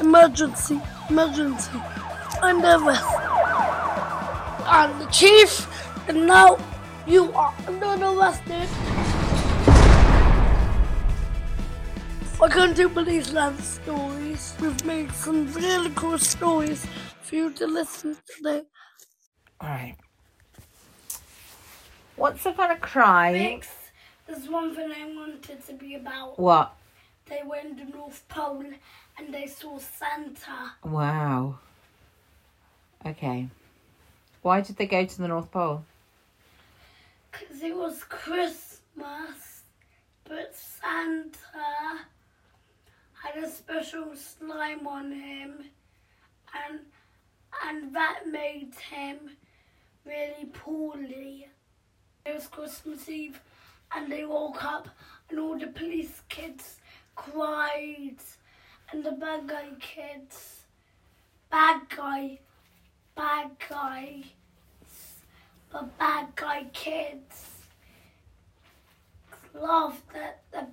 Emergency, emergency. Under arrest. I'm the chief, and now you are under arrest, dude. Welcome to Police Land Stories. We've made some really cool stories for you to listen to today. Alright. Once upon a crime. Mix, there's one thing I wanted to be about. What? They went to the North Pole and they saw Santa. Wow. Okay. Why did they go to the North Pole? Because it was Christmas, but Santa had a special slime on him, and and that made him really poorly. It was Christmas Eve, and they woke up, and all the police kids cried, and the bad guy kids, bad guy, bad guy, the bad guy kids laughed at the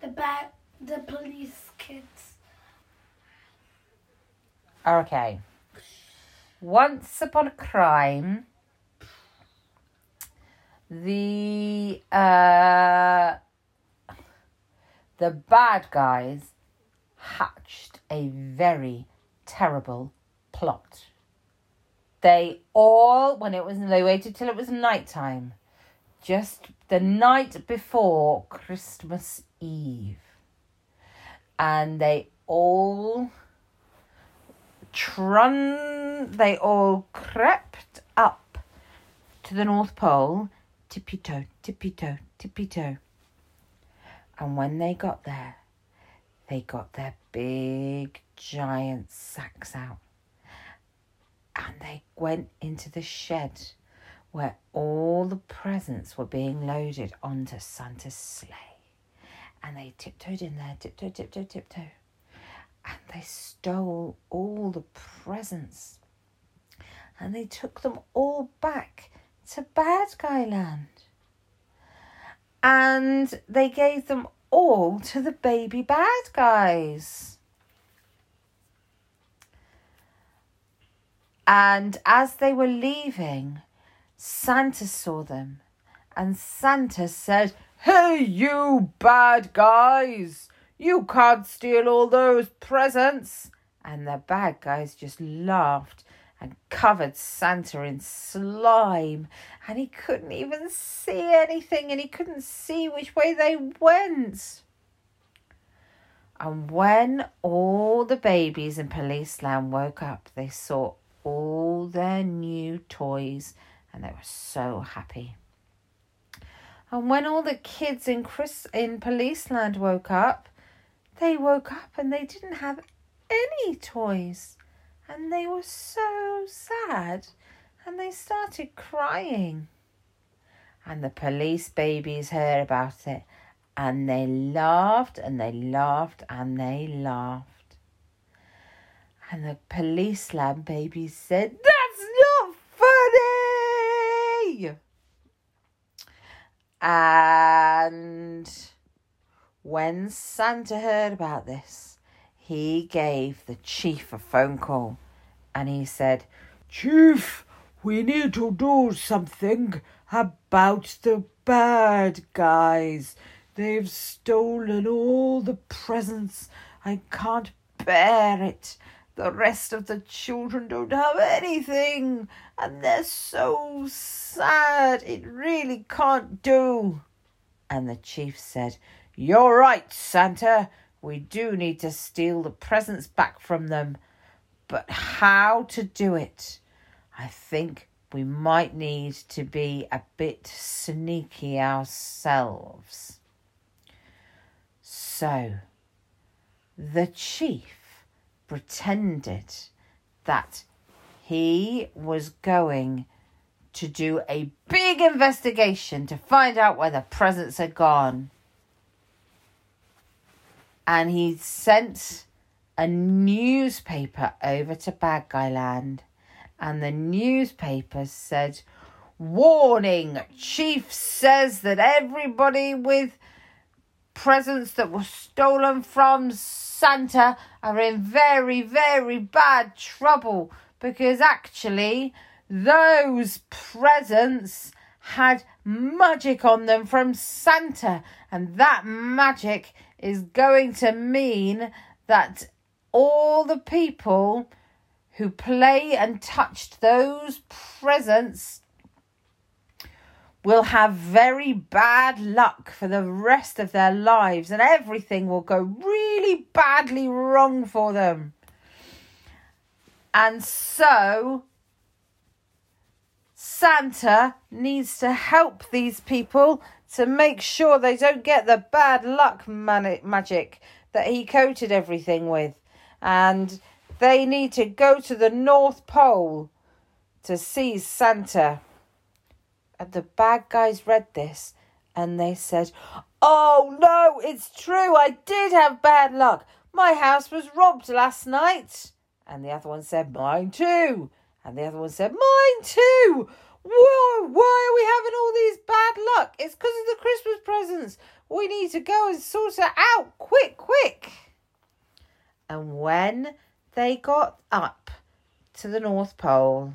the bad the police kids. Okay. Once upon a crime, the uh, the bad guys hatched a very terrible plot. They all, when it was, they waited till it was night time, just the night before Christmas Eve, and they all trun they all crept up to the North Pole, tippy toe, tippy toe, tippy toe. And when they got there, they got their big giant sacks out. And they went into the shed where all the presents were being loaded onto Santa's sleigh. And they tiptoed in there, tiptoe, tiptoe, tiptoe and they stole all the presents and they took them all back to Bad Guy Land. And they gave them all to the baby bad guys. And as they were leaving, Santa saw them and Santa said, Hey, you bad guys! You can't steal all those presents. And the bad guys just laughed and covered Santa in slime. And he couldn't even see anything and he couldn't see which way they went. And when all the babies in Policeland woke up, they saw all their new toys and they were so happy. And when all the kids in Chris in Policeland woke up, they woke up and they didn't have any toys. And they were so sad and they started crying. And the police babies heard about it and they laughed and they laughed and they laughed. And the police lab babies said, That's not funny! And when Santa heard about this, he gave the chief a phone call and he said, Chief, we need to do something about the bad guys. They've stolen all the presents. I can't bear it. The rest of the children don't have anything, and they're so sad. It really can't do. And the chief said, You're right, Santa. We do need to steal the presents back from them. But how to do it? I think we might need to be a bit sneaky ourselves. So, the chief pretended that he was going to do a big investigation to find out where the presents had gone. And he sent a newspaper over to Bad Guy Land. And the newspaper said, Warning! Chief says that everybody with presents that were stolen from Santa are in very, very bad trouble because actually those presents had magic on them from Santa, and that magic is going to mean that all the people who play and touched those presents will have very bad luck for the rest of their lives and everything will go really badly wrong for them. And so Santa needs to help these people to make sure they don't get the bad luck magic that he coated everything with. And they need to go to the North Pole to see Santa. And the bad guys read this and they said, Oh no, it's true, I did have bad luck. My house was robbed last night. And the other one said, Mine too. And the other one said, Mine too. Whoa, why are we having all these bad luck? It's because of the Christmas presents. We need to go and sort it out quick, quick. And when they got up to the North Pole,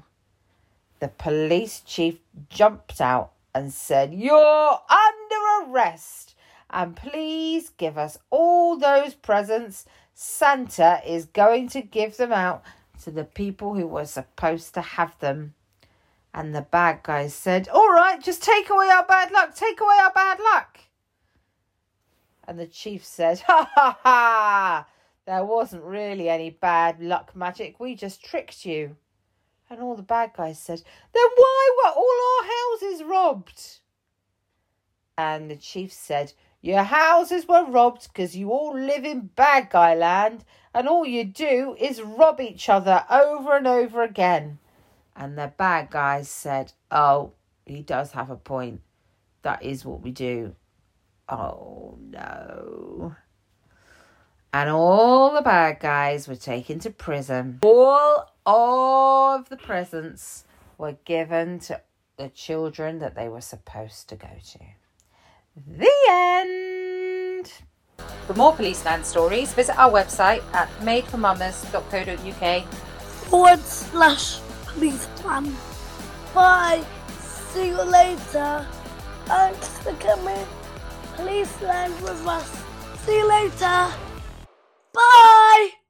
the police chief jumped out and said, You're under arrest. And please give us all those presents. Santa is going to give them out to the people who were supposed to have them. And the bad guys said, All right, just take away our bad luck, take away our bad luck. And the chief said, Ha ha ha! There wasn't really any bad luck magic, we just tricked you. And all the bad guys said, Then why were all our houses robbed? And the chief said, Your houses were robbed because you all live in bad guy land and all you do is rob each other over and over again. And the bad guys said, Oh, he does have a point. That is what we do. Oh no. And all the bad guys were taken to prison. All of the presents were given to the children that they were supposed to go to. The end. For more Policeland stories, visit our website at madeformamas.co.uk. Forward slash policeland. Bye. See you later. Thanks for coming. Please land with us. See you later. Bye.